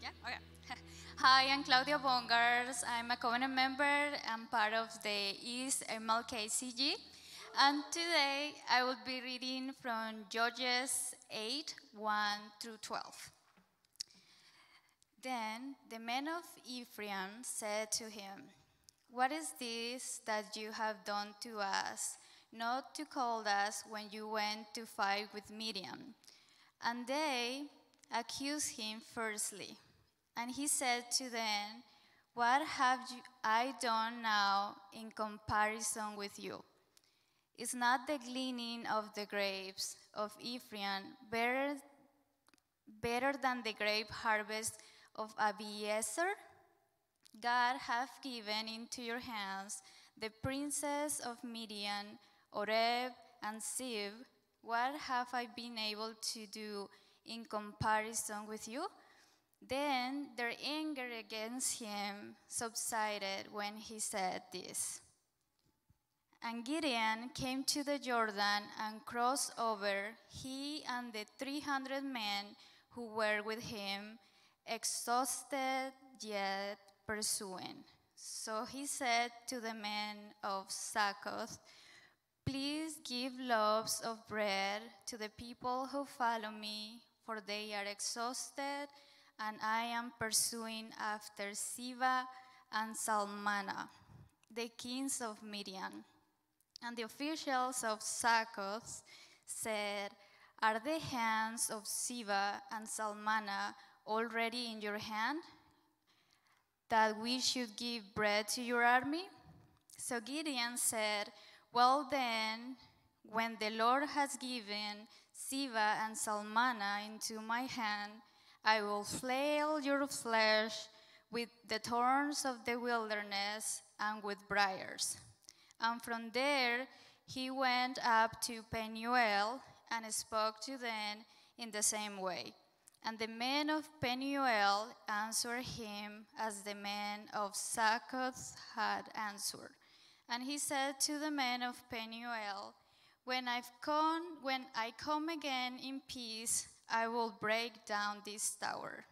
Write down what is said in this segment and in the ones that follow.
Yeah, okay. Hi, I'm Claudia Bongars. I'm a covenant member. I'm part of the East MLKCG. And today I will be reading from Judges 8 1 through 12. Then the men of Ephraim said to him, What is this that you have done to us, not to call us when you went to fight with Midian? And they accused him firstly. And he said to them, What have you, I done now in comparison with you? Is not the gleaning of the grapes of Ephraim better, better than the grape harvest of Abiezer? God hath given into your hands the princes of Midian, Oreb, and Zeb. What have I been able to do in comparison with you? Then their anger against him subsided when he said this. And Gideon came to the Jordan and crossed over, he and the 300 men who were with him, exhausted yet pursuing. So he said to the men of Succoth, Please give loaves of bread to the people who follow me, for they are exhausted, and I am pursuing after Zebah and Zalmunna, the kings of Midian. And the officials of Succoth said, Are the hands of Zebah and Zalmunna already in your hand? That we should give bread to your army? So Gideon said, Well then, when the Lord has given Zebah and Zalmunna into my hand, I will flail your flesh with the thorns of the wilderness and with briars. And from there he went up to Penuel and spoke to them in the same way. And the men of Penuel answered him as the men of Succoth had answered. And he said to the men of Penuel, When I've come, when I come again in peace, I will break down this tower.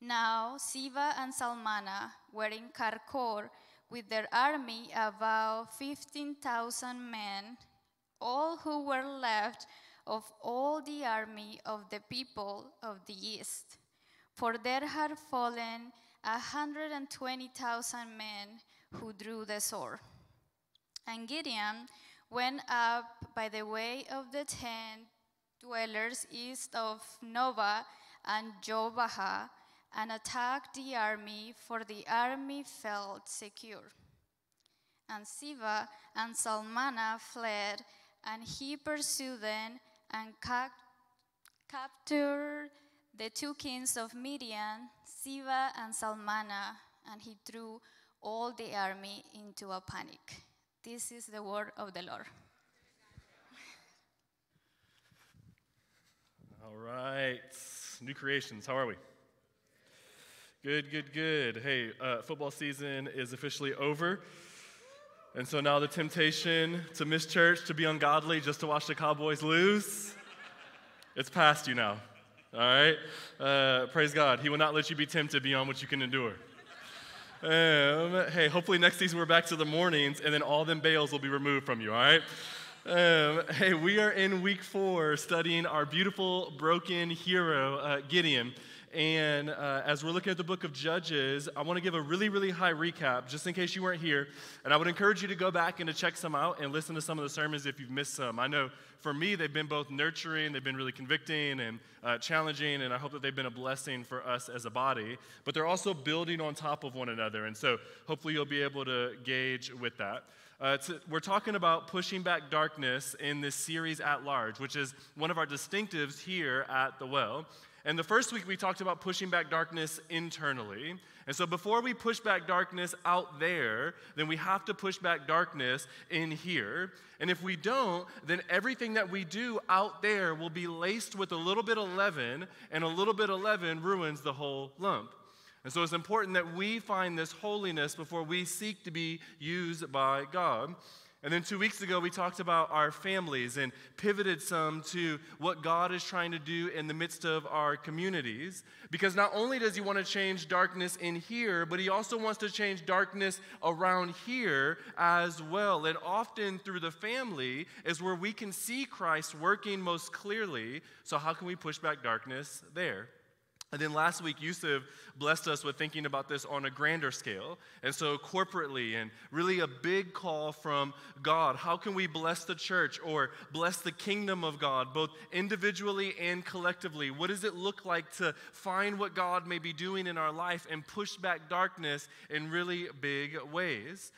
Now Zebah and Zalmunna were in Karkor with their army about 15,000 men, all who were left of all the army of the people of the east. For there had fallen 120,000 men who drew the sword. And Gideon went up by the way of the ten dwellers east of Nobah and Jogbehah and attacked the army, for the army felt secure. And Zebah and Zalmunna fled, and he pursued them and ca- captured the two kings of Midian, Zebah and Zalmunna, and he threw all the army into a panic. This is the word of the Lord. All right. New creations, how are we? Good, good, good. Hey, uh, football season is officially over. And so now the temptation to miss church, to be ungodly, just to watch the Cowboys lose, it's past you now. All right? Uh, praise God. He will not let you be tempted beyond what you can endure. Um, hey, hopefully next season we're back to the mornings and then all them bales will be removed from you, all right? Um, hey, we are in week four studying our beautiful, broken hero, uh, Gideon. And uh, as we're looking at the book of Judges, I want to give a really, really high recap just in case you weren't here. And I would encourage you to go back and to check some out and listen to some of the sermons if you've missed some. I know for me, they've been both nurturing, they've been really convicting and uh, challenging, and I hope that they've been a blessing for us as a body. But they're also building on top of one another. And so hopefully you'll be able to gauge with that. Uh, we're talking about pushing back darkness in this series at large, which is one of our distinctives here at the well. And the first week we talked about pushing back darkness internally. And so before we push back darkness out there, then we have to push back darkness in here. And if we don't, then everything that we do out there will be laced with a little bit of leaven, and a little bit of leaven ruins the whole lump. And so it's important that we find this holiness before we seek to be used by God. And then two weeks ago, we talked about our families and pivoted some to what God is trying to do in the midst of our communities. Because not only does He want to change darkness in here, but He also wants to change darkness around here as well. And often through the family is where we can see Christ working most clearly. So, how can we push back darkness there? And then last week, Yusuf blessed us with thinking about this on a grander scale. And so, corporately, and really a big call from God. How can we bless the church or bless the kingdom of God, both individually and collectively? What does it look like to find what God may be doing in our life and push back darkness in really big ways?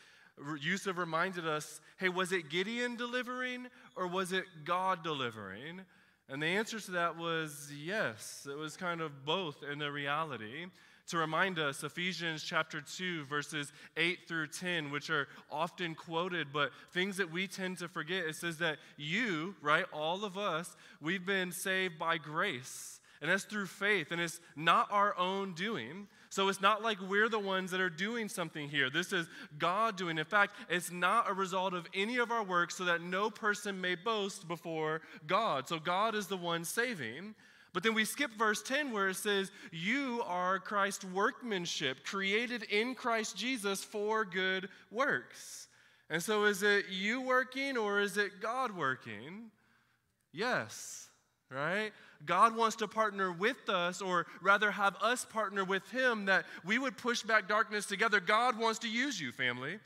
Yusuf reminded us hey, was it Gideon delivering or was it God delivering? And the answer to that was yes. It was kind of both in the reality. To remind us, Ephesians chapter 2, verses 8 through 10, which are often quoted, but things that we tend to forget. It says that you, right, all of us, we've been saved by grace. And that's through faith. And it's not our own doing. So it's not like we're the ones that are doing something here. This is God doing. In fact, it's not a result of any of our work so that no person may boast before God. So God is the one saving. But then we skip verse 10 where it says, You are Christ's workmanship, created in Christ Jesus for good works. And so is it you working or is it God working? Yes, right? God wants to partner with us, or rather have us partner with Him, that we would push back darkness together. God wants to use you, family.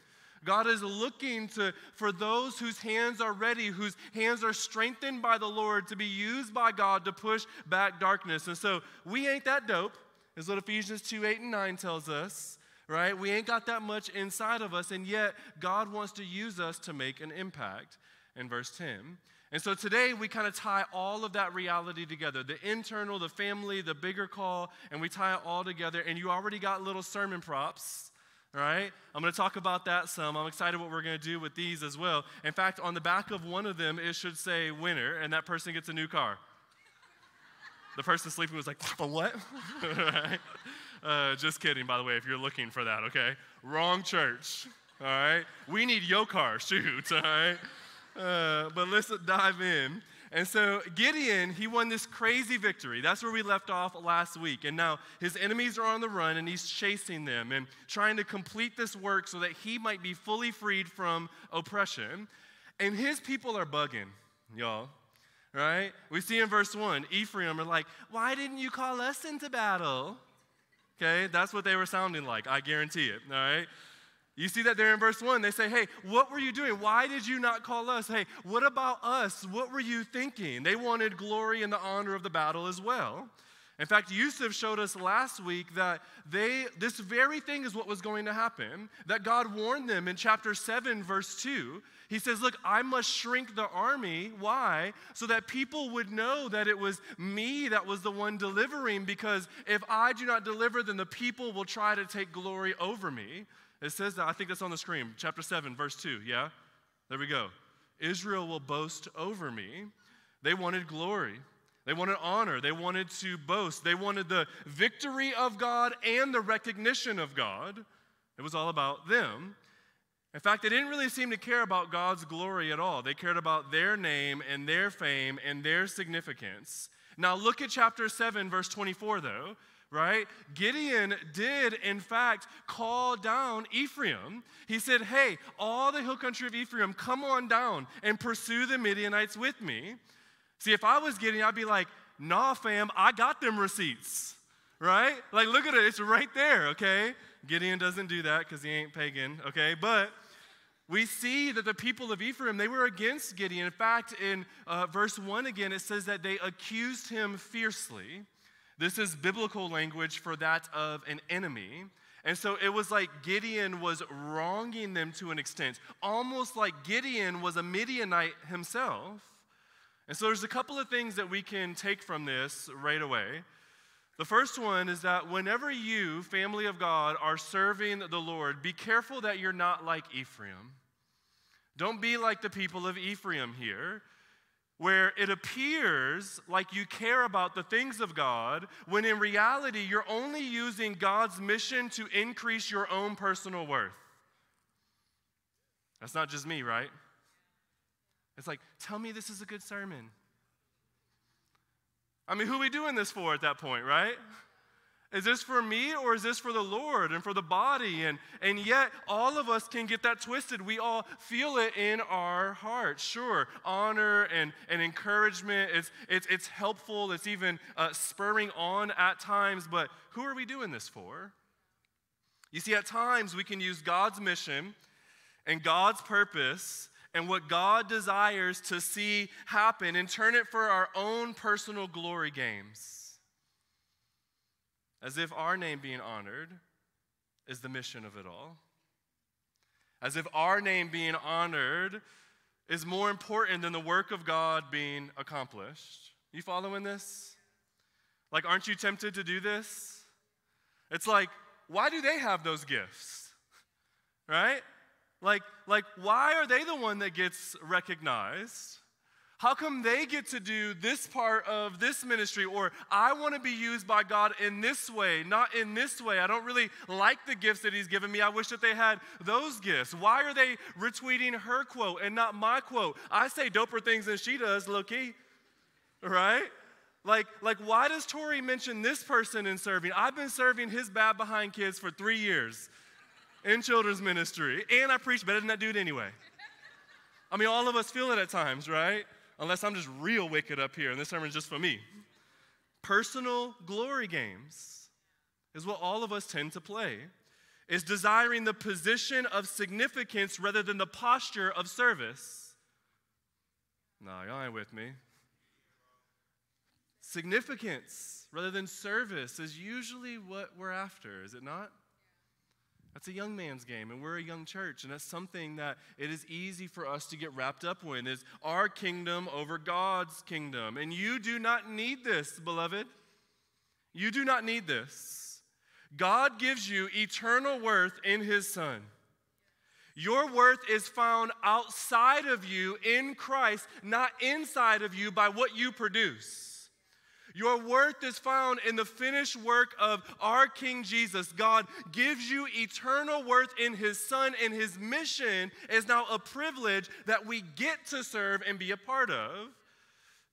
God is looking to, for those whose hands are ready, whose hands are strengthened by the Lord to be used by God to push back darkness. And so we ain't that dope, is what Ephesians 2 8 and 9 tells us, right? We ain't got that much inside of us, and yet God wants to use us to make an impact in verse 10. And so today we kind of tie all of that reality together the internal, the family, the bigger call, and we tie it all together. And you already got little sermon props. right? I'm going to talk about that some. I'm excited what we're going to do with these as well. In fact, on the back of one of them, it should say winner, and that person gets a new car. The person sleeping was like, a what? right? uh, just kidding, by the way, if you're looking for that, okay? Wrong church, all right? We need your car, shoot, all right? Uh, but let's dive in. And so Gideon, he won this crazy victory. That's where we left off last week. And now his enemies are on the run and he's chasing them and trying to complete this work so that he might be fully freed from oppression. And his people are bugging, y'all. Right? We see in verse 1, Ephraim are like, Why didn't you call us into battle? Okay, that's what they were sounding like. I guarantee it. All right? You see that there in verse 1. They say, Hey, what were you doing? Why did you not call us? Hey, what about us? What were you thinking? They wanted glory and the honor of the battle as well. In fact, Yusuf showed us last week that they this very thing is what was going to happen. That God warned them in chapter 7, verse 2. He says, Look, I must shrink the army. Why? So that people would know that it was me that was the one delivering, because if I do not deliver, then the people will try to take glory over me. It says that, I think that's on the screen, chapter 7, verse 2. Yeah? There we go. Israel will boast over me. They wanted glory. They wanted honor. They wanted to boast. They wanted the victory of God and the recognition of God. It was all about them. In fact, they didn't really seem to care about God's glory at all. They cared about their name and their fame and their significance. Now, look at chapter 7, verse 24, though right? Gideon did, in fact, call down Ephraim. He said, Hey, all the hill country of Ephraim, come on down and pursue the Midianites with me. See, if I was Gideon, I'd be like, Nah, fam, I got them receipts, right? Like, look at it, it's right there, okay? Gideon doesn't do that because he ain't pagan, okay? But we see that the people of Ephraim, they were against Gideon. In fact, in uh, verse 1 again, it says that they accused him fiercely. This is biblical language for that of an enemy. And so it was like Gideon was wronging them to an extent, almost like Gideon was a Midianite himself. And so there's a couple of things that we can take from this right away. The first one is that whenever you, family of God, are serving the Lord, be careful that you're not like Ephraim. Don't be like the people of Ephraim here where it appears like you care about the things of God, when in reality, you're only using God's mission to increase your own personal worth. That's not just me, right? It's like, tell me this is a good sermon. I mean, who are we doing this for at that point, right? Is this for me or is this for the Lord and for the body? And, and yet, all of us can get that twisted. We all feel it in our hearts. Sure, honor and, and encouragement, it's, it's, it's helpful, it's even uh, spurring on at times, but who are we doing this for? You see, at times we can use God's mission and God's purpose and what God desires to see happen and turn it for our own personal glory games as if our name being honored is the mission of it all. As if our name being honored is more important than the work of God being accomplished. You following this? Like, aren't you tempted to do this? It's like, why do they have those gifts? Right? Like, like why are they the one that gets recognized? How come they get to do this part of this ministry? Or I want to be used by God in this way, not in this way. I don't really like the gifts that He's given me. I wish that they had those gifts. Why are they retweeting her quote and not my quote? I say doper things than she does, low key. Right? Like, like, why does Tory mention this person in serving? I've been serving his bad behind kids for three years in children's ministry, and I preach better than that dude anyway. I mean, all of us feel it at times, right? Unless I'm just real wicked up here and this sermon is just for me. Personal glory games is what all of us tend to play. Is desiring the position of significance rather than the posture of service. Nah, y'all ain't with me. Significance rather than service is usually what we're after, is it not? That's a young man's game, and we're a young church, and that's something that it is easy for us to get wrapped up in is our kingdom over God's kingdom. And you do not need this, beloved. You do not need this. God gives you eternal worth in his son. Your worth is found outside of you in Christ, not inside of you by what you produce. Your worth is found in the finished work of our King Jesus. God gives you eternal worth in His Son, and His mission is now a privilege that we get to serve and be a part of.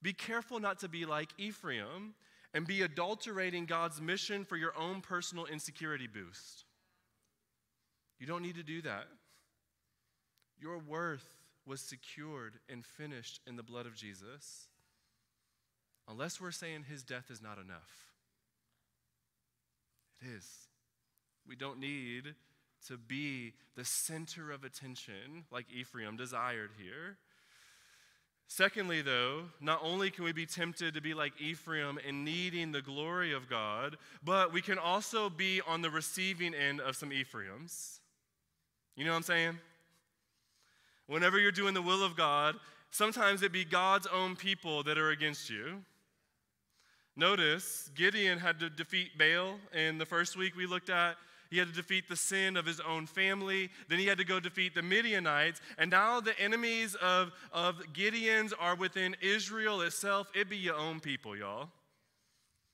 Be careful not to be like Ephraim and be adulterating God's mission for your own personal insecurity boost. You don't need to do that. Your worth was secured and finished in the blood of Jesus unless we're saying his death is not enough. It is. We don't need to be the center of attention like Ephraim desired here. Secondly, though, not only can we be tempted to be like Ephraim in needing the glory of God, but we can also be on the receiving end of some Ephraims. You know what I'm saying? Whenever you're doing the will of God, sometimes it be God's own people that are against you. Notice Gideon had to defeat Baal in the first week we looked at. He had to defeat the sin of his own family. Then he had to go defeat the Midianites. And now the enemies of, of Gideon's are within Israel itself. It be your own people, y'all.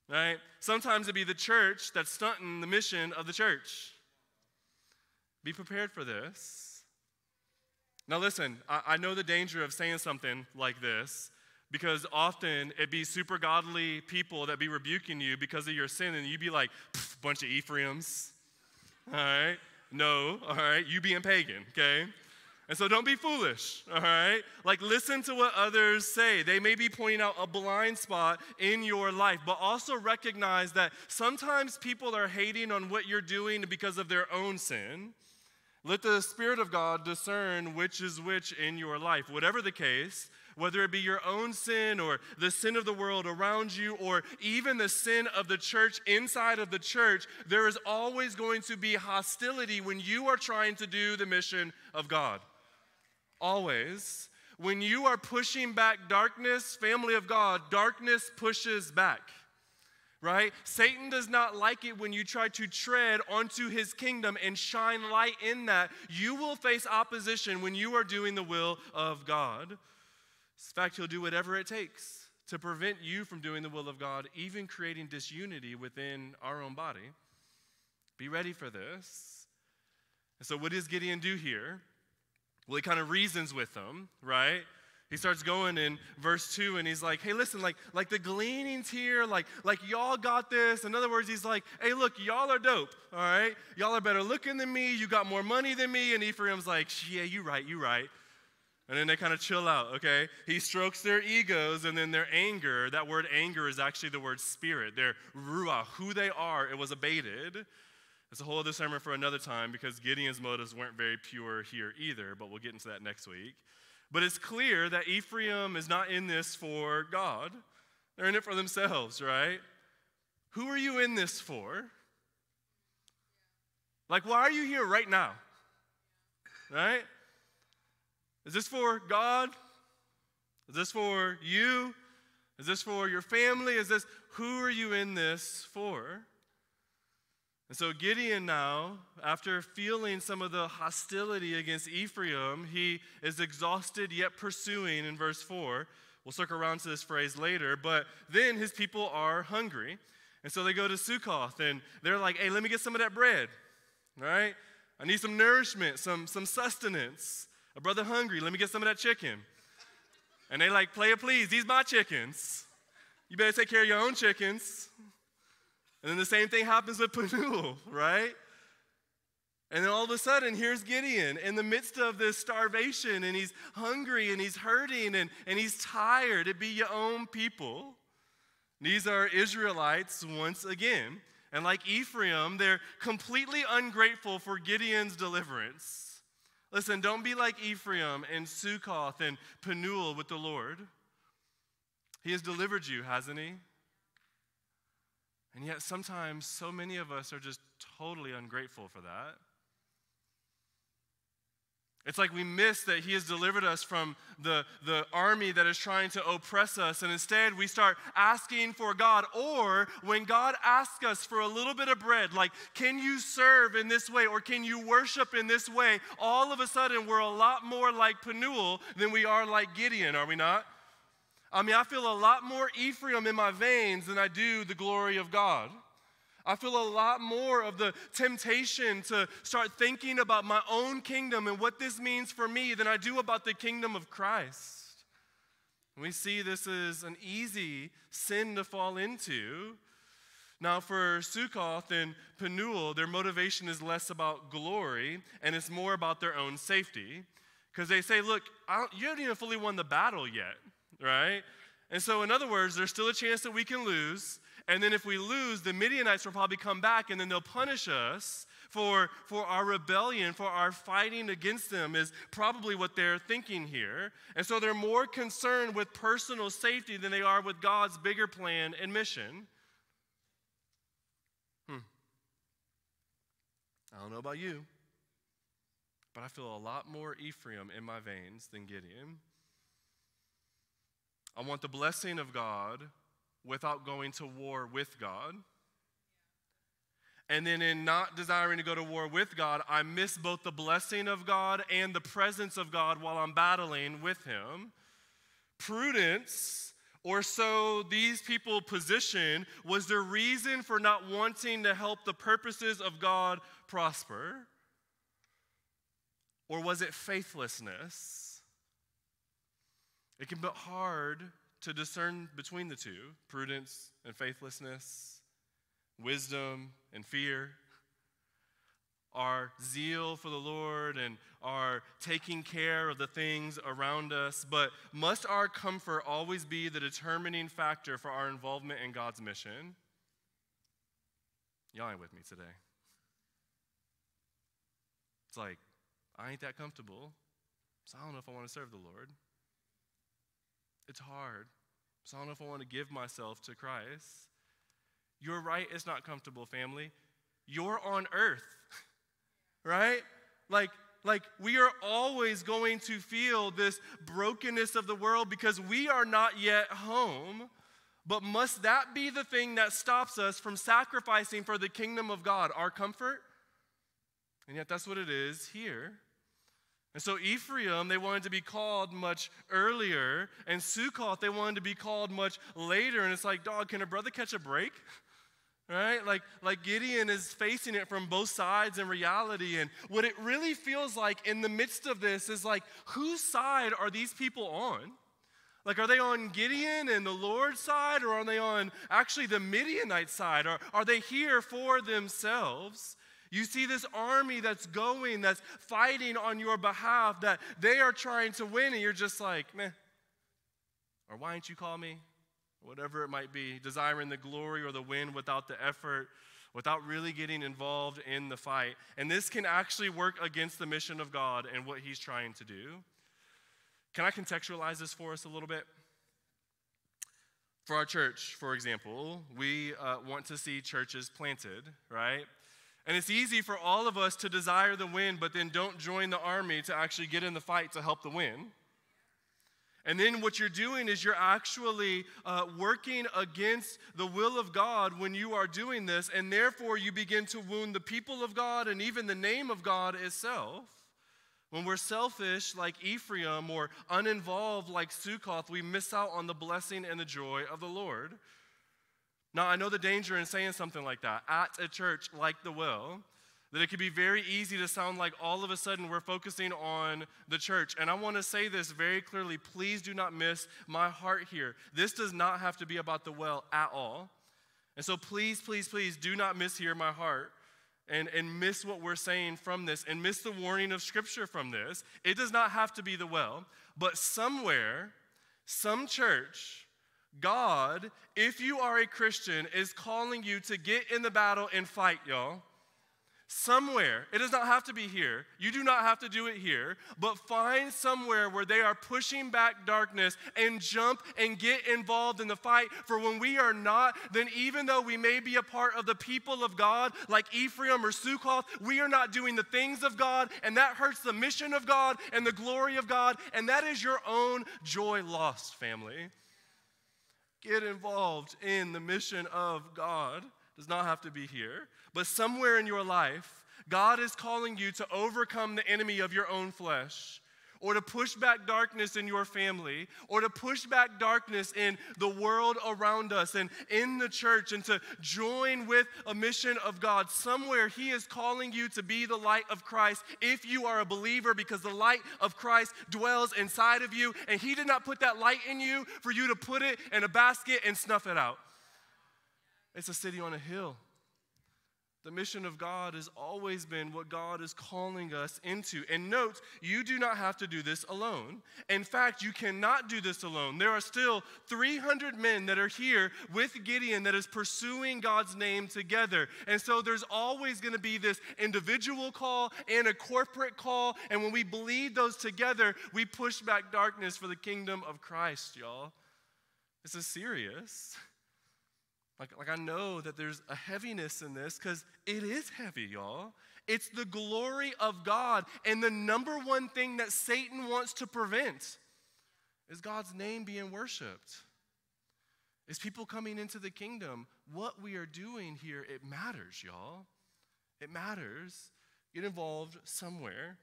Right? Sometimes it be the church that's stunting the mission of the church. Be prepared for this. Now, listen, I, I know the danger of saying something like this because often it be super godly people that be rebuking you because of your sin, and you be like, bunch of Ephraim's. All right? No, all right? You being pagan, okay? And so don't be foolish, all right? Like, listen to what others say. They may be pointing out a blind spot in your life, but also recognize that sometimes people are hating on what you're doing because of their own sin. Let the Spirit of God discern which is which in your life. Whatever the case, whether it be your own sin or the sin of the world around you or even the sin of the church inside of the church, there is always going to be hostility when you are trying to do the mission of God. Always. When you are pushing back darkness, family of God, darkness pushes back right? Satan does not like it when you try to tread onto his kingdom and shine light in that. You will face opposition when you are doing the will of God. In fact, he'll do whatever it takes to prevent you from doing the will of God, even creating disunity within our own body. Be ready for this. And so, what does Gideon do here? Well, he kind of reasons with them, right? He starts going in verse 2 and he's like, hey, listen, like, like the gleanings here, like, like y'all got this. In other words, he's like, hey, look, y'all are dope, all right? Y'all are better looking than me. You got more money than me. And Ephraim's like, yeah, you right, you right. And then they kind of chill out, okay? He strokes their egos and then their anger. That word anger is actually the word spirit. Their ruah, who they are, it was abated. It's a whole other sermon for another time because Gideon's motives weren't very pure here either, but we'll get into that next week. But it's clear that Ephraim is not in this for God, they're in it for themselves, right? Who are you in this for? Like, why are you here right now? Right? Is this for God? Is this for you? Is this for your family? Is this, who are you in this for? And so Gideon now, after feeling some of the hostility against Ephraim, he is exhausted yet pursuing in verse 4. We'll circle around to this phrase later, but then his people are hungry. And so they go to Sukkoth and they're like, hey, let me get some of that bread, right? I need some nourishment, some, some sustenance. A brother hungry, let me get some of that chicken. And they like, play it please, these my chickens. You better take care of your own chickens. And then the same thing happens with Penuel, right? And then all of a sudden, here's Gideon in the midst of this starvation, and he's hungry and he's hurting and, and he's tired. It be your own people. These are Israelites once again. And like Ephraim, they're completely ungrateful for Gideon's deliverance. Listen, don't be like Ephraim and Sukkoth and Penuel with the Lord. He has delivered you, hasn't he? And yet, sometimes so many of us are just totally ungrateful for that. It's like we miss that He has delivered us from the, the army that is trying to oppress us, and instead we start asking for God. Or when God asks us for a little bit of bread, like, can you serve in this way or can you worship in this way? All of a sudden we're a lot more like Penuel than we are like Gideon, are we not? I mean, I feel a lot more Ephraim in my veins than I do the glory of God. I feel a lot more of the temptation to start thinking about my own kingdom and what this means for me than I do about the kingdom of Christ. we see this as an easy sin to fall into. Now, for Sukkoth and Penuel, their motivation is less about glory and it's more about their own safety. Because they say, look, you haven't even fully won the battle yet right? And so, in other words, there's still a chance that we can lose. And then if we lose, the Midianites will probably come back and then they'll punish us for, for our rebellion, for our fighting against them, is probably what they're thinking here. And so they're more concerned with personal safety than they are with God's bigger plan and mission. Hmm. I don't know about you, but I feel a lot more Ephraim in my veins than Gideon. I want the blessing of God without going to war with God. And then, in not desiring to go to war with God, I miss both the blessing of God and the presence of God while I'm battling with Him. Prudence, or so these people position, was the reason for not wanting to help the purposes of God prosper? Or was it faithlessness? It can be hard to discern between the two prudence and faithlessness, wisdom and fear, our zeal for the Lord and our taking care of the things around us. But must our comfort always be the determining factor for our involvement in God's mission? Y'all ain't with me today. It's like, I ain't that comfortable, so I don't know if I want to serve the Lord. It's hard. So I don't know if I want to give myself to Christ. You're right, it's not comfortable, family. You're on earth, right? Like, like we are always going to feel this brokenness of the world because we are not yet home. But must that be the thing that stops us from sacrificing for the kingdom of God, our comfort? And yet, that's what it is here. And so Ephraim, they wanted to be called much earlier, and Sukkoth, they wanted to be called much later. And it's like, dog, can a brother catch a break? Right? Like, like Gideon is facing it from both sides in reality. And what it really feels like in the midst of this is like, whose side are these people on? Like, are they on Gideon and the Lord's side, or are they on actually the Midianite side? Or are they here for themselves? You see this army that's going, that's fighting on your behalf, that they are trying to win, and you're just like, meh. Or why didn't you call me? Whatever it might be, desiring the glory or the win without the effort, without really getting involved in the fight. And this can actually work against the mission of God and what He's trying to do. Can I contextualize this for us a little bit? For our church, for example, we uh, want to see churches planted, right? And it's easy for all of us to desire the win, but then don't join the army to actually get in the fight to help the win. And then what you're doing is you're actually uh, working against the will of God when you are doing this, and therefore you begin to wound the people of God and even the name of God itself. When we're selfish like Ephraim or uninvolved like Sukkoth, we miss out on the blessing and the joy of the Lord. Now, I know the danger in saying something like that at a church like the Well, that it could be very easy to sound like all of a sudden we're focusing on the church. And I want to say this very clearly. Please do not miss my heart here. This does not have to be about the well at all. And so please, please, please do not mishear my heart and, and miss what we're saying from this and miss the warning of Scripture from this. It does not have to be the well, but somewhere, some church, God, if you are a Christian, is calling you to get in the battle and fight, y'all somewhere. It does not have to be here. You do not have to do it here, but find somewhere where they are pushing back darkness and jump and get involved in the fight. For when we are not, then even though we may be a part of the people of God, like Ephraim or Sukkoth, we are not doing the things of God, and that hurts the mission of God and the glory of God, and that is your own joy lost, family. Get involved in the mission of God. Does not have to be here. But somewhere in your life, God is calling you to overcome the enemy of your own flesh, or to push back darkness in your family, or to push back darkness in the world around us and in the church, and to join with a mission of God. Somewhere He is calling you to be the light of Christ if you are a believer, because the light of Christ dwells inside of you, and He did not put that light in you for you to put it in a basket and snuff it out. It's a city on a hill. The mission of God has always been what God is calling us into. And note, you do not have to do this alone. In fact, you cannot do this alone. There are still 300 men that are here with Gideon that is pursuing God's name together. And so there's always going to be this individual call and a corporate call. And when we bleed those together, we push back darkness for the kingdom of Christ, y'all. This is serious. Like, like I know that there's a heaviness in this because it is heavy, y'all. It's the glory of God. And the number one thing that Satan wants to prevent is God's name being worshiped. Is people coming into the kingdom. What we are doing here, it matters, y'all. It matters. Get involved somewhere.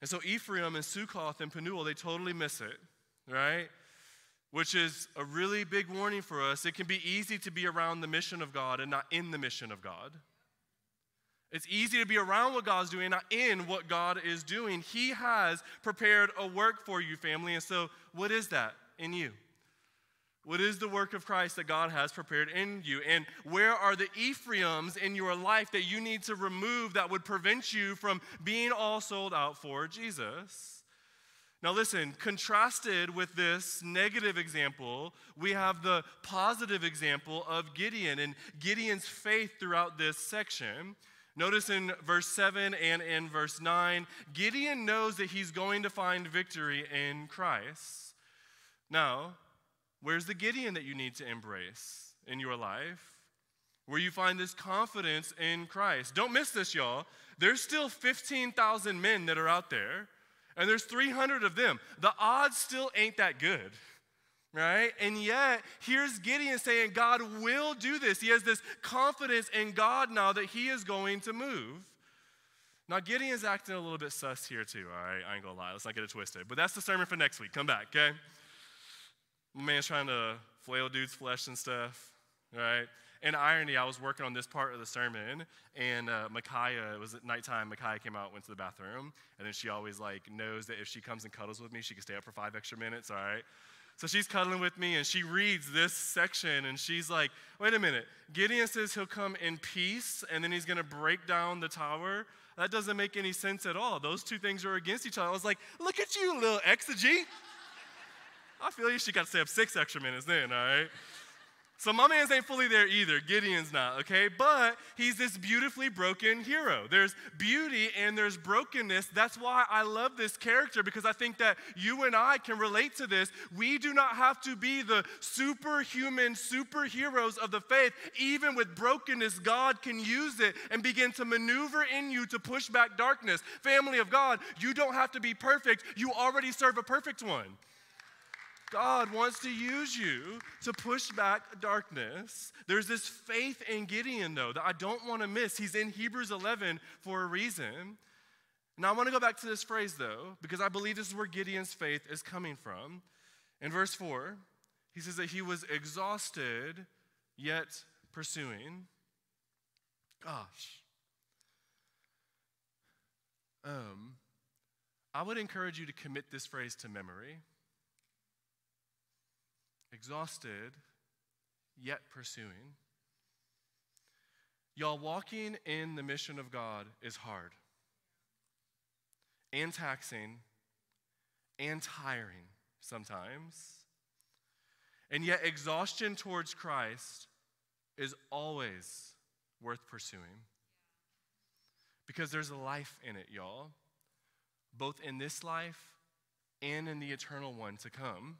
And so Ephraim and Sukkoth and Penuel, they totally miss it, right? Which is a really big warning for us. It can be easy to be around the mission of God and not in the mission of God. It's easy to be around what God's doing, not in what God is doing. He has prepared a work for you, family. And so, what is that in you? What is the work of Christ that God has prepared in you? And where are the Ephraims in your life that you need to remove that would prevent you from being all sold out for Jesus? Now, listen, contrasted with this negative example, we have the positive example of Gideon and Gideon's faith throughout this section. Notice in verse 7 and in verse 9, Gideon knows that he's going to find victory in Christ. Now, where's the Gideon that you need to embrace in your life? Where you find this confidence in Christ. Don't miss this, y'all. There's still 15,000 men that are out there and there's 300 of them. The odds still ain't that good, right? And yet, here's Gideon saying, God will do this. He has this confidence in God now that he is going to move. Now, Gideon's acting a little bit sus here, too, all right? I ain't gonna lie, let's not get it twisted. But that's the sermon for next week. Come back, okay? My man's trying to flail dude's flesh and stuff, right? In irony, I was working on this part of the sermon, and uh, Micaiah, it was at nighttime, Micaiah came out, went to the bathroom, and then she always like knows that if she comes and cuddles with me, she can stay up for five extra minutes, all right? So she's cuddling with me and she reads this section and she's like, wait a minute. Gideon says he'll come in peace and then he's to break down the tower. That doesn't make any sense at all. Those two things are against each other. I was like, look at you, little exegete. I feel you. She got to stay up six extra minutes then, all right? So my man's ain't fully there either. Gideon's not, okay? But he's this beautifully broken hero. There's beauty and there's brokenness. That's why I love this character because I think that you and I can relate to this. We do not have to be the superhuman superheroes of the faith. Even with brokenness, God can use it and begin to maneuver in you to push back darkness. Family of God, you don't have to be perfect. You already serve a perfect one. God wants to use you to push back darkness. There's this faith in Gideon, though, that I don't want to miss. He's in Hebrews 11 for a reason. Now, I want to go back to this phrase, though, because I believe this is where Gideon's faith is coming from. In verse 4, he says that he was exhausted, yet pursuing. Gosh. Um, I would encourage you to commit this phrase to memory exhausted, yet pursuing. Y'all, walking in the mission of God is hard and taxing and tiring sometimes. And yet, exhaustion towards Christ is always worth pursuing because there's a life in it, y'all, both in this life and in the eternal one to come.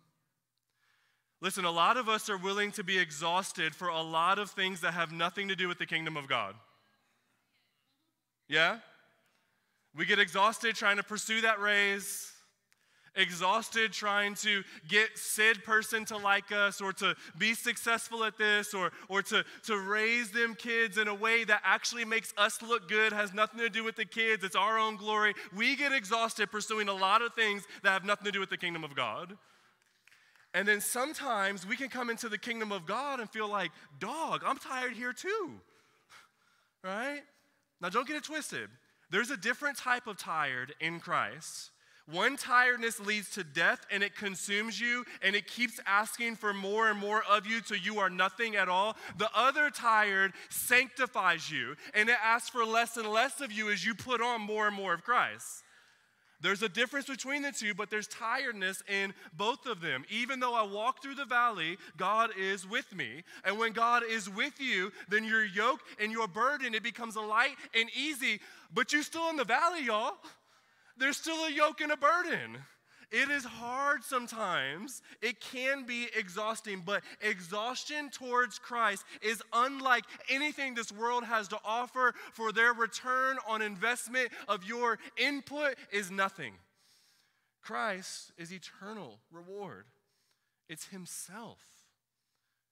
Listen, a lot of us are willing to be exhausted for a lot of things that have nothing to do with the kingdom of God. Yeah? We get exhausted trying to pursue that raise, exhausted trying to get said person to like us or to be successful at this or, or to, to raise them kids in a way that actually makes us look good, has nothing to do with the kids, it's our own glory. We get exhausted pursuing a lot of things that have nothing to do with the kingdom of God. And then sometimes we can come into the kingdom of God and feel like, dog, I'm tired here too. Right? Now, don't get it twisted. There's a different type of tired in Christ. One tiredness leads to death and it consumes you and it keeps asking for more and more of you till you are nothing at all. The other tired sanctifies you and it asks for less and less of you as you put on more and more of Christ. There's a difference between the two, but there's tiredness in both of them. Even though I walk through the valley, God is with me. And when God is with you, then your yoke and your burden, it becomes a light and easy. But you're still in the valley, y'all. There's still a yoke and a burden. It is hard sometimes. It can be exhausting, but exhaustion towards Christ is unlike anything this world has to offer, for their return on investment of your input is nothing. Christ is eternal reward, it's Himself.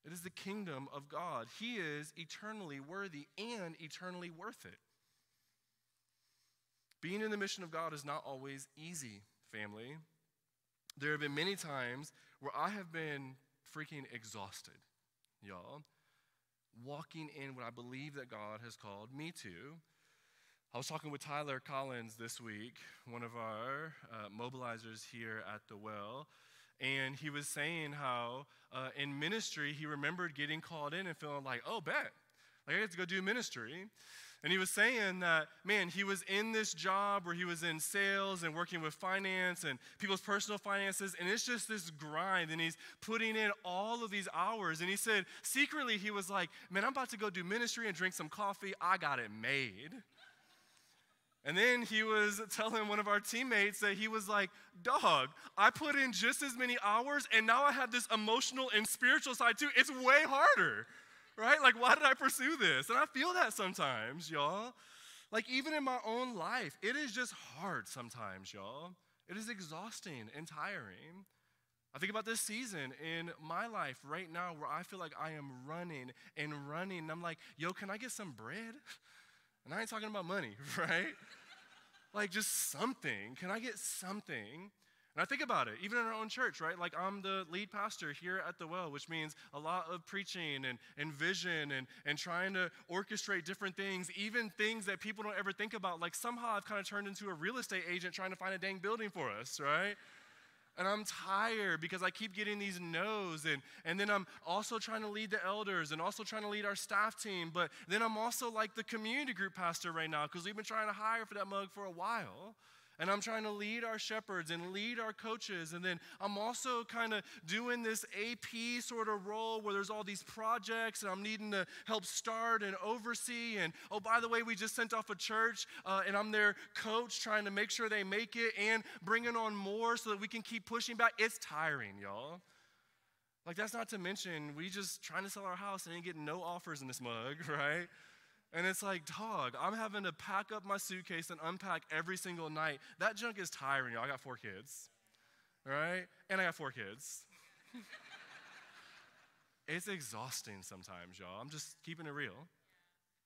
It is the kingdom of God. He is eternally worthy and eternally worth it. Being in the mission of God is not always easy, family. There have been many times where I have been freaking exhausted, y'all, walking in what I believe that God has called me to. I was talking with Tyler Collins this week, one of our uh, mobilizers here at the well, and he was saying how uh, in ministry he remembered getting called in and feeling like, oh, bet, like I get to go do ministry. And he was saying that, man, he was in this job where he was in sales and working with finance and people's personal finances, and it's just this grind, and he's putting in all of these hours. And he said, secretly, he was like, man, I'm about to go do ministry and drink some coffee. I got it made. And then he was telling one of our teammates that he was like, Dog, I put in just as many hours, and now I have this emotional and spiritual side too. It's way harder right? Like, why did I pursue this? And I feel that sometimes, y'all. Like, even in my own life, it is just hard sometimes, y'all. It is exhausting and tiring. I think about this season in my life right now where I feel like I am running and running. And I'm like, yo, can I get some bread? And I ain't talking about money, right? like just something. Can I get something? I think about it, even in our own church, right? Like I'm the lead pastor here at the well, which means a lot of preaching and, and vision and, and trying to orchestrate different things, even things that people don't ever think about. Like somehow I've kind of turned into a real estate agent trying to find a dang building for us, right? and I'm tired because I keep getting these no's. And, and then I'm also trying to lead the elders and also trying to lead our staff team. But then I'm also like the community group pastor right now because we've been trying to hire for that mug for a while and I'm trying to lead our shepherds and lead our coaches. And then I'm also kind of doing this AP sort of role where there's all these projects and I'm needing to help start and oversee. And oh, by the way, we just sent off a church uh, and I'm their coach trying to make sure they make it and bringing on more so that we can keep pushing back. It's tiring, y'all. Like, that's not to mention, we just trying to sell our house and ain't getting no offers in this mug, right? And it's like, dog, I'm having to pack up my suitcase and unpack every single night. That junk is tiring, y'all. I got four kids, right? And I got four kids. it's exhausting sometimes, y'all. I'm just keeping it real.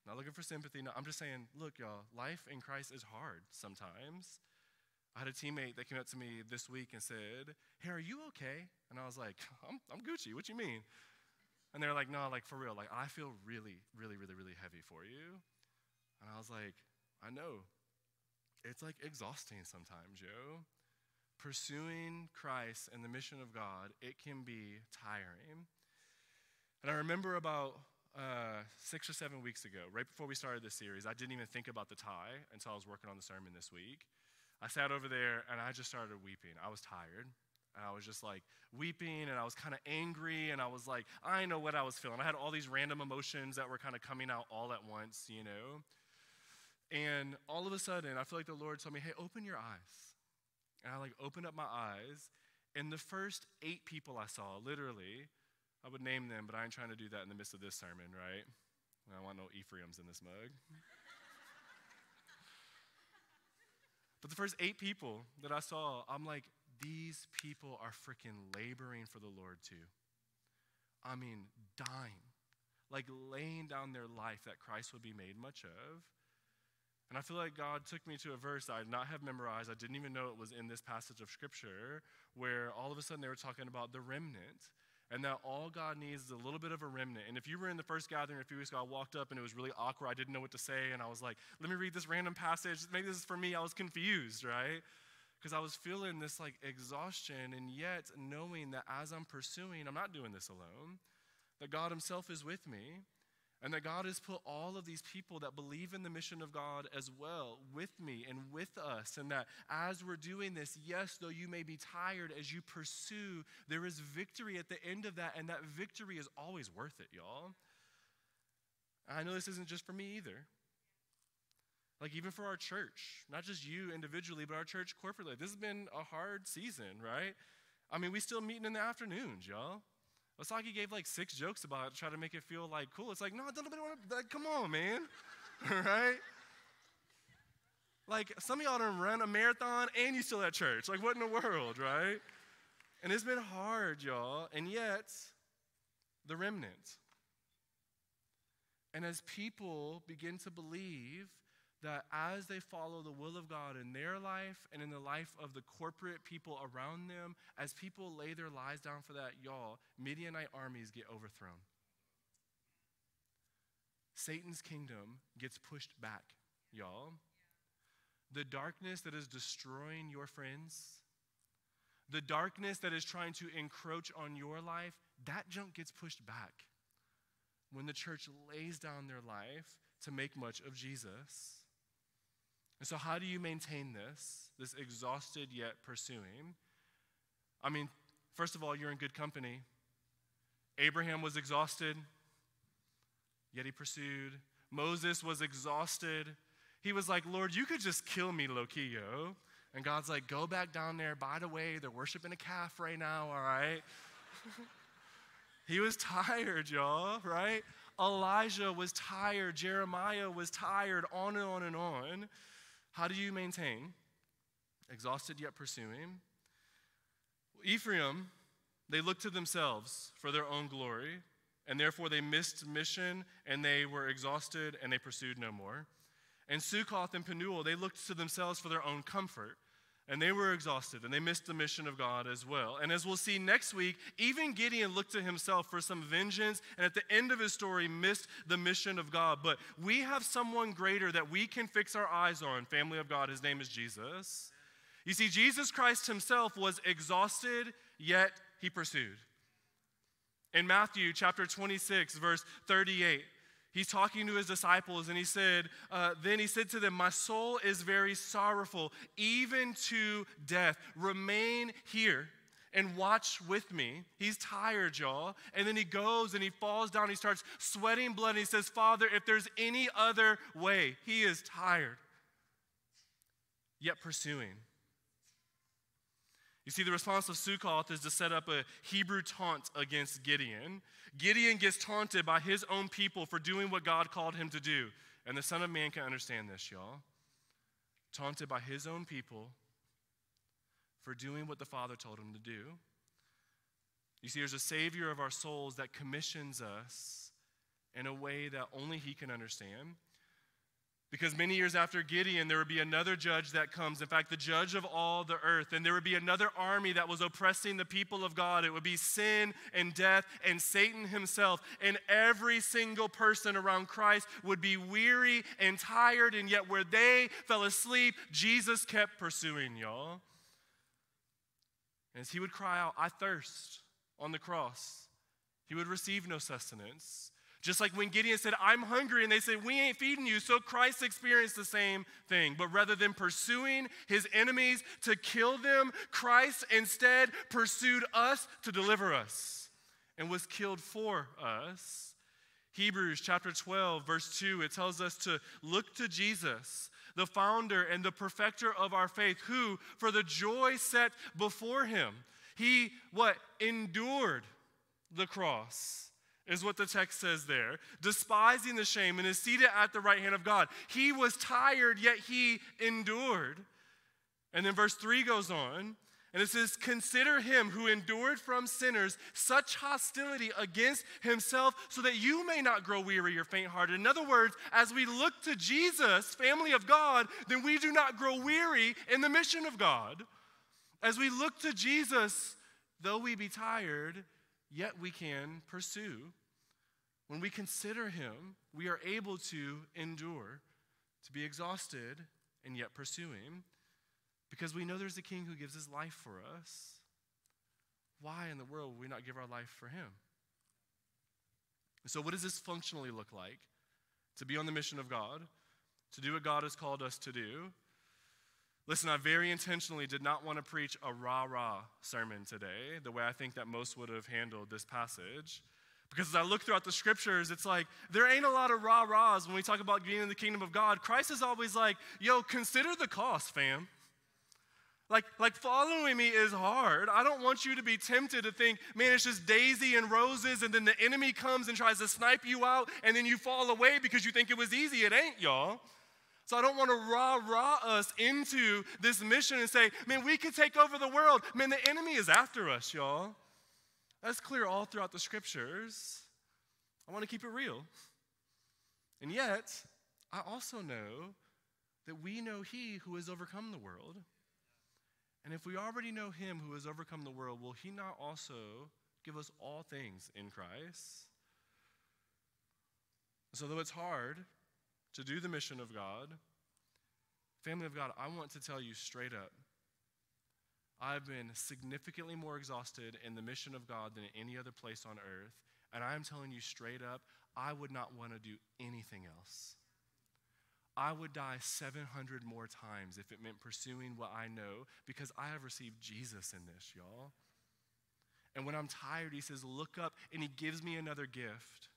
Not looking for sympathy. No, I'm just saying, look, y'all, life in Christ is hard sometimes. I had a teammate that came up to me this week and said, Hey, are you okay? And I was like, I'm, I'm Gucci. What you mean? And they're like, no, like for real, like I feel really, really, really, really heavy for you. And I was like, I know. It's like exhausting sometimes, Joe. Pursuing Christ and the mission of God, it can be tiring. And I remember about uh, six or seven weeks ago, right before we started this series, I didn't even think about the tie until I was working on the sermon this week. I sat over there and I just started weeping. I was tired. And I was just like weeping and I was kind of angry and I was like, I know what I was feeling. I had all these random emotions that were kind of coming out all at once, you know? And all of a sudden, I feel like the Lord told me, hey, open your eyes. And I like opened up my eyes, and the first eight people I saw, literally, I would name them, but I ain't trying to do that in the midst of this sermon, right? I want no Ephraim's in this mug. but the first eight people that I saw, I'm like, these people are freaking laboring for the Lord too. I mean, dying, like laying down their life that Christ would be made much of. And I feel like God took me to a verse I did not have memorized. I didn't even know it was in this passage of Scripture, where all of a sudden they were talking about the remnant. And that all God needs is a little bit of a remnant. And if you were in the first gathering a few weeks ago, I walked up and it was really awkward. I didn't know what to say. And I was like, let me read this random passage. Maybe this is for me. I was confused, right? Because I was feeling this like exhaustion, and yet knowing that as I'm pursuing, I'm not doing this alone, that God Himself is with me, and that God has put all of these people that believe in the mission of God as well with me and with us, and that as we're doing this, yes, though you may be tired as you pursue, there is victory at the end of that, and that victory is always worth it, y'all. I know this isn't just for me either. Like, even for our church, not just you individually, but our church corporately. This has been a hard season, right? I mean, we still meeting in the afternoons, y'all. Osaki gave like six jokes about it to try to make it feel like cool. It's like, no, don't want to, like, come on, man. right? Like, some of y'all done run a marathon and you still at church. Like, what in the world, right? And it's been hard, y'all. And yet, the remnant. And as people begin to believe that as they follow the will of God in their life and in the life of the corporate people around them, as people lay their lives down for that, y'all, Midianite armies get overthrown. Satan's kingdom gets pushed back, y'all. The darkness that is destroying your friends, the darkness that is trying to encroach on your life, that junk gets pushed back when the church lays down their life to make much of Jesus. And so, how do you maintain this, this exhausted yet pursuing? I mean, first of all, you're in good company. Abraham was exhausted, yet he pursued. Moses was exhausted. He was like, Lord, you could just kill me, Loquillo. And God's like, go back down there. By the way, they're worshiping a calf right now, all right? he was tired, y'all, right? Elijah was tired. Jeremiah was tired, on and on and on. How do you maintain? Exhausted yet pursuing. Ephraim, they looked to themselves for their own glory, and therefore they missed mission and they were exhausted and they pursued no more. And Succoth and Penuel, they looked to themselves for their own comfort and they were exhausted and they missed the mission of God as well. And as we'll see next week, even Gideon looked to himself for some vengeance and at the end of his story missed the mission of God. But we have someone greater that we can fix our eyes on, family of God. His name is Jesus. You see, Jesus Christ himself was exhausted, yet he pursued. In Matthew chapter 26, verse 38, he's talking to his disciples and he said, uh, Then he said to them, My soul is very sorrowful, even to death. Remain here and watch with me. He's tired, y'all. And then he goes and he falls down. He starts sweating blood. And he says, Father, if there's any other way, he is tired, yet pursuing. You see, the response of Succoth is to set up a Hebrew taunt against Gideon. Gideon gets taunted by his own people for doing what God called him to do. And the Son of Man can understand this, y'all. Taunted by his own people for doing what the Father told him to do. You see, there's a Savior of our souls that commissions us in a way that only He can understand. Because many years after Gideon, there would be another judge that comes. In fact, the judge of all the earth. And there would be another army that was oppressing the people of God. It would be sin and death and Satan himself. And every single person around Christ would be weary and tired. And yet, where they fell asleep, Jesus kept pursuing, y'all. As he would cry out, I thirst on the cross, he would receive no sustenance. Just like when Gideon said, I'm hungry, and they said, We ain't feeding you. So Christ experienced the same thing. But rather than pursuing his enemies to kill them, Christ instead pursued us to deliver us and was killed for us. Hebrews chapter 12, verse 2, it tells us to look to Jesus, the founder and the perfecter of our faith, who, for the joy set before him, he what? Endured the cross, is what the text says there, despising the shame, and is seated at the right hand of God. He was tired, yet he endured. And then verse 3 goes on and it says, Consider him who endured from sinners such hostility against himself, so that you may not grow weary or faint hearted. In other words, as we look to Jesus, family of God, then we do not grow weary in the mission of God. As we look to Jesus, though we be tired, yet we can pursue. When we consider him, we are able to endure, to be exhausted, and yet pursuing. Because we know there's a king who gives his life for us. Why in the world would we not give our life for him? So, what does this functionally look like? To be on the mission of God, to do what God has called us to do. Listen, I very intentionally did not want to preach a rah rah sermon today, the way I think that most would have handled this passage. Because as I look throughout the scriptures, it's like there ain't a lot of rah rahs when we talk about being in the kingdom of God. Christ is always like, yo, consider the cost, fam. Like, like following me is hard. I don't want you to be tempted to think, man, it's just daisy and roses, and then the enemy comes and tries to snipe you out, and then you fall away because you think it was easy. It ain't, y'all. So I don't want to rah rah us into this mission and say, man, we could take over the world. Man, the enemy is after us, y'all. That's clear all throughout the scriptures. I want to keep it real. And yet, I also know that we know he who has overcome the world. And if we already know him who has overcome the world, will he not also give us all things in Christ? So, though it's hard to do the mission of God, family of God, I want to tell you straight up I've been significantly more exhausted in the mission of God than any other place on earth. And I'm telling you straight up, I would not want to do anything else. I would die 700 more times if it meant pursuing what I know because I have received Jesus in this, y'all. And when I'm tired, he says, Look up, and he gives me another gift.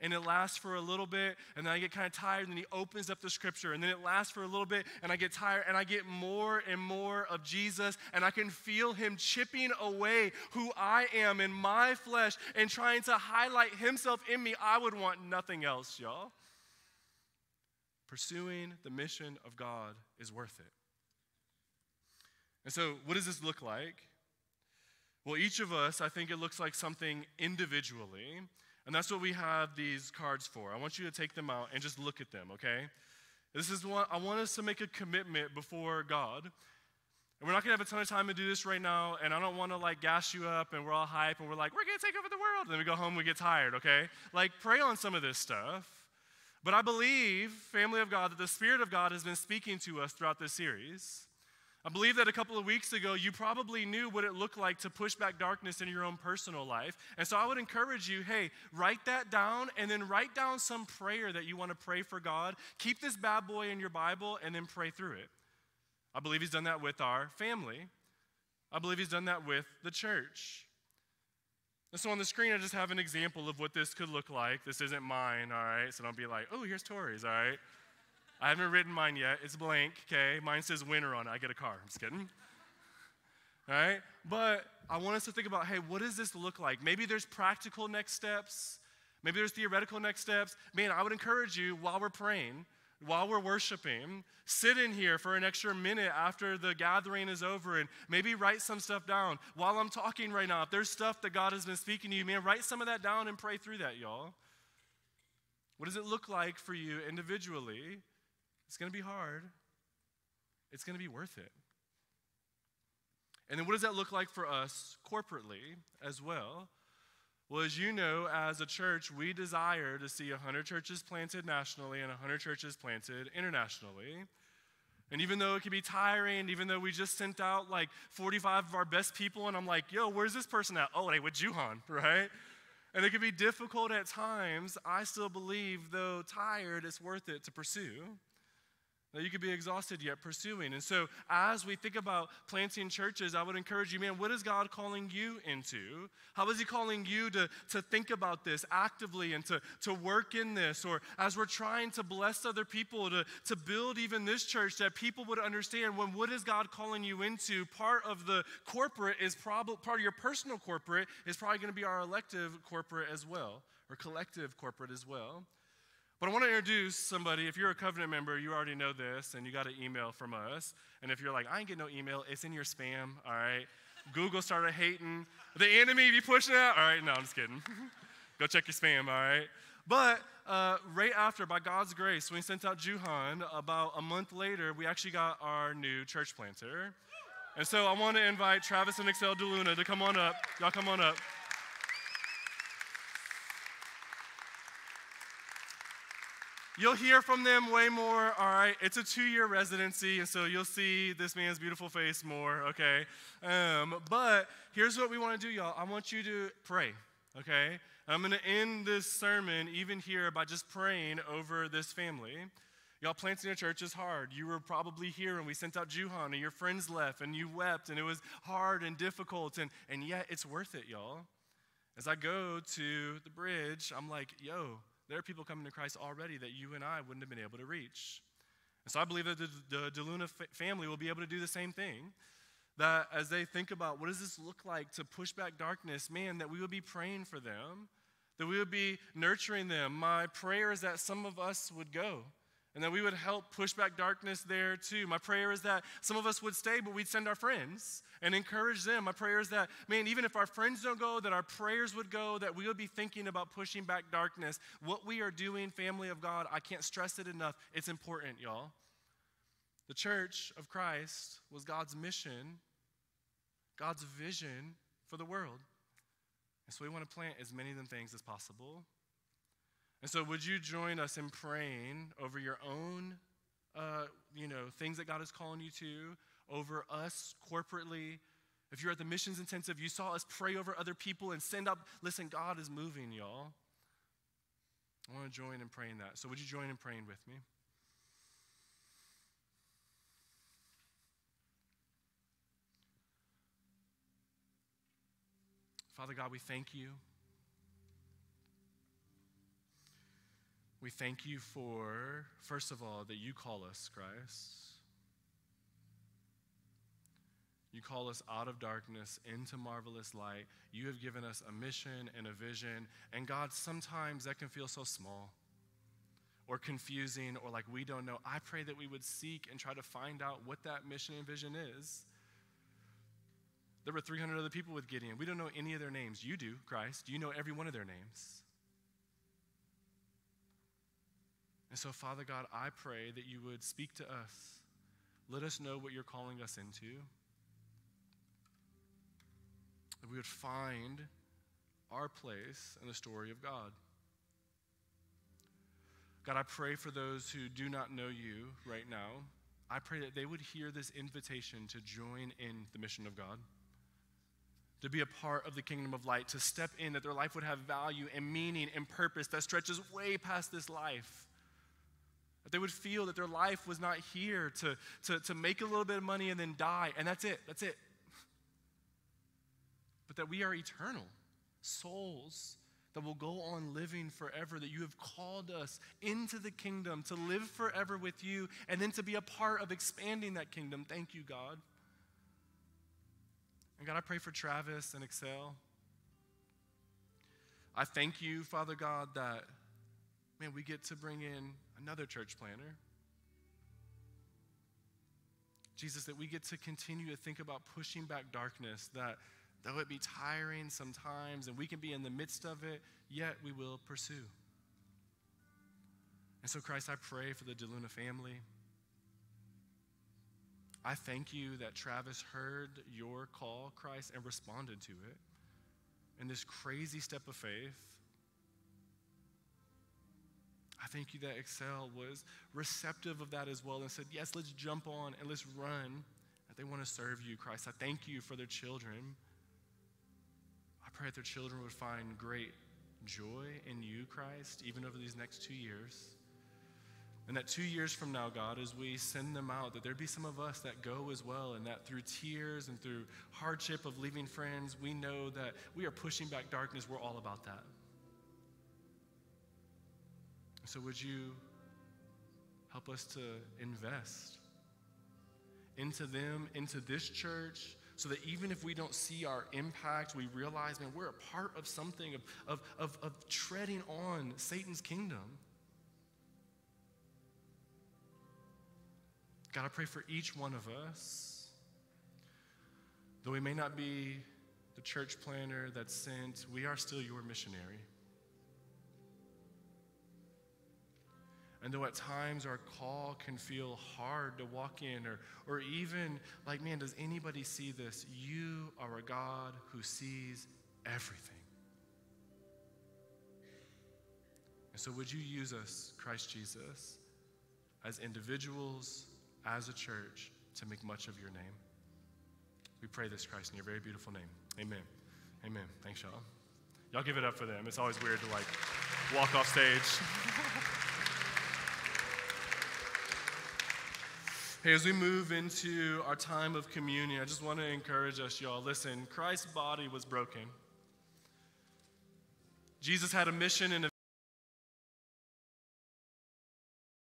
And it lasts for a little bit, and then I get kind of tired, and then he opens up the scripture, and then it lasts for a little bit, and I get tired, and I get more and more of Jesus, and I can feel him chipping away who I am in my flesh and trying to highlight himself in me. I would want nothing else, y'all. Pursuing the mission of God is worth it. And so, what does this look like? Well, each of us, I think it looks like something individually. And that's what we have these cards for. I want you to take them out and just look at them, okay? This is what I want us to make a commitment before God. And we're not gonna have a ton of time to do this right now, and I don't wanna like gas you up and we're all hype and we're like, we're gonna take over the world. And then we go home, we get tired, okay? Like, pray on some of this stuff. But I believe, family of God, that the Spirit of God has been speaking to us throughout this series. I believe that a couple of weeks ago, you probably knew what it looked like to push back darkness in your own personal life. And so I would encourage you hey, write that down and then write down some prayer that you want to pray for God. Keep this bad boy in your Bible and then pray through it. I believe He's done that with our family, I believe He's done that with the church. And so on the screen, I just have an example of what this could look like. This isn't mine, all right? So don't be like, oh, here's Tory's, all right? I haven't written mine yet. It's blank, okay? Mine says winner on it. I get a car. I'm just kidding. All right? But I want us to think about hey, what does this look like? Maybe there's practical next steps. Maybe there's theoretical next steps. Man, I would encourage you while we're praying, while we're worshiping, sit in here for an extra minute after the gathering is over and maybe write some stuff down. While I'm talking right now, if there's stuff that God has been speaking to you, man, write some of that down and pray through that, y'all. What does it look like for you individually it's going to be hard. It's going to be worth it. And then what does that look like for us corporately as well? Well, as you know, as a church, we desire to see 100 churches planted nationally and 100 churches planted internationally. And even though it can be tiring, even though we just sent out like 45 of our best people, and I'm like, yo, where's this person at? Oh, they with Juhan, right? And it can be difficult at times. I still believe, though tired, it's worth it to pursue that you could be exhausted yet pursuing. And so, as we think about planting churches, I would encourage you, man, what is God calling you into? How is He calling you to, to think about this actively and to, to work in this? Or as we're trying to bless other people, to, to build even this church, that people would understand when what is God calling you into? Part of the corporate is probably, part of your personal corporate is probably going to be our elective corporate as well, or collective corporate as well. But I want to introduce somebody. If you're a covenant member, you already know this, and you got an email from us. And if you're like, I ain't get no email, it's in your spam, all right? Google started hating. The enemy be pushing out. All right, no, I'm just kidding. Go check your spam, all right? But uh, right after, by God's grace, we sent out Juhan, about a month later, we actually got our new church planter. And so I want to invite Travis and Excel DeLuna to come on up. Y'all come on up. You'll hear from them way more, all right? It's a two year residency, and so you'll see this man's beautiful face more, okay? Um, but here's what we want to do, y'all. I want you to pray, okay? I'm going to end this sermon, even here, by just praying over this family. Y'all, planting a church is hard. You were probably here and we sent out Juhan, and your friends left, and you wept, and it was hard and difficult, and, and yet it's worth it, y'all. As I go to the bridge, I'm like, yo, there are people coming to Christ already that you and I wouldn't have been able to reach. And so I believe that the, the DeLuna family will be able to do the same thing. That as they think about what does this look like to push back darkness, man, that we would be praying for them, that we would be nurturing them. My prayer is that some of us would go and that we would help push back darkness there too. My prayer is that some of us would stay, but we'd send our friends and encourage them. My prayer is that, man, even if our friends don't go, that our prayers would go, that we would be thinking about pushing back darkness. What we are doing, family of God, I can't stress it enough. It's important, y'all. The church of Christ was God's mission, God's vision for the world. And so we want to plant as many of them things as possible. And so, would you join us in praying over your own, uh, you know, things that God is calling you to, over us corporately? If you're at the missions intensive, you saw us pray over other people and send up. Listen, God is moving, y'all. I want to join in praying that. So, would you join in praying with me? Father God, we thank you. We thank you for, first of all, that you call us, Christ. You call us out of darkness into marvelous light. You have given us a mission and a vision. And God, sometimes that can feel so small or confusing or like we don't know. I pray that we would seek and try to find out what that mission and vision is. There were 300 other people with Gideon. We don't know any of their names. You do, Christ. You know every one of their names. And so, Father God, I pray that you would speak to us. Let us know what you're calling us into. That we would find our place in the story of God. God, I pray for those who do not know you right now. I pray that they would hear this invitation to join in the mission of God, to be a part of the kingdom of light, to step in, that their life would have value and meaning and purpose that stretches way past this life. That they would feel that their life was not here to, to, to make a little bit of money and then die, and that's it, that's it. But that we are eternal souls that will go on living forever, that you have called us into the kingdom to live forever with you and then to be a part of expanding that kingdom. Thank you, God. And God, I pray for Travis and Excel. I thank you, Father God, that, man, we get to bring in another church planner. Jesus, that we get to continue to think about pushing back darkness, that Though it be tiring sometimes and we can be in the midst of it, yet we will pursue. And so, Christ, I pray for the DeLuna family. I thank you that Travis heard your call, Christ, and responded to it in this crazy step of faith. I thank you that Excel was receptive of that as well and said, Yes, let's jump on and let's run. That they want to serve you, Christ. I thank you for their children I pray that their children would find great joy in you, Christ, even over these next two years. And that two years from now, God, as we send them out, that there be some of us that go as well, and that through tears and through hardship of leaving friends, we know that we are pushing back darkness. We're all about that. So, would you help us to invest into them, into this church, so that even if we don't see our impact, we realize, man, we're a part of something, of, of, of, of treading on Satan's kingdom. God, I pray for each one of us. Though we may not be the church planner that's sent, we are still your missionary. And though at times our call can feel hard to walk in, or, or even like, man, does anybody see this? You are a God who sees everything. And so, would you use us, Christ Jesus, as individuals, as a church, to make much of your name? We pray this, Christ, in your very beautiful name. Amen. Amen. Thanks, y'all. Y'all give it up for them. It's always weird to like walk off stage. Hey, as we move into our time of communion, I just want to encourage us, y'all. Listen, Christ's body was broken. Jesus had a mission and a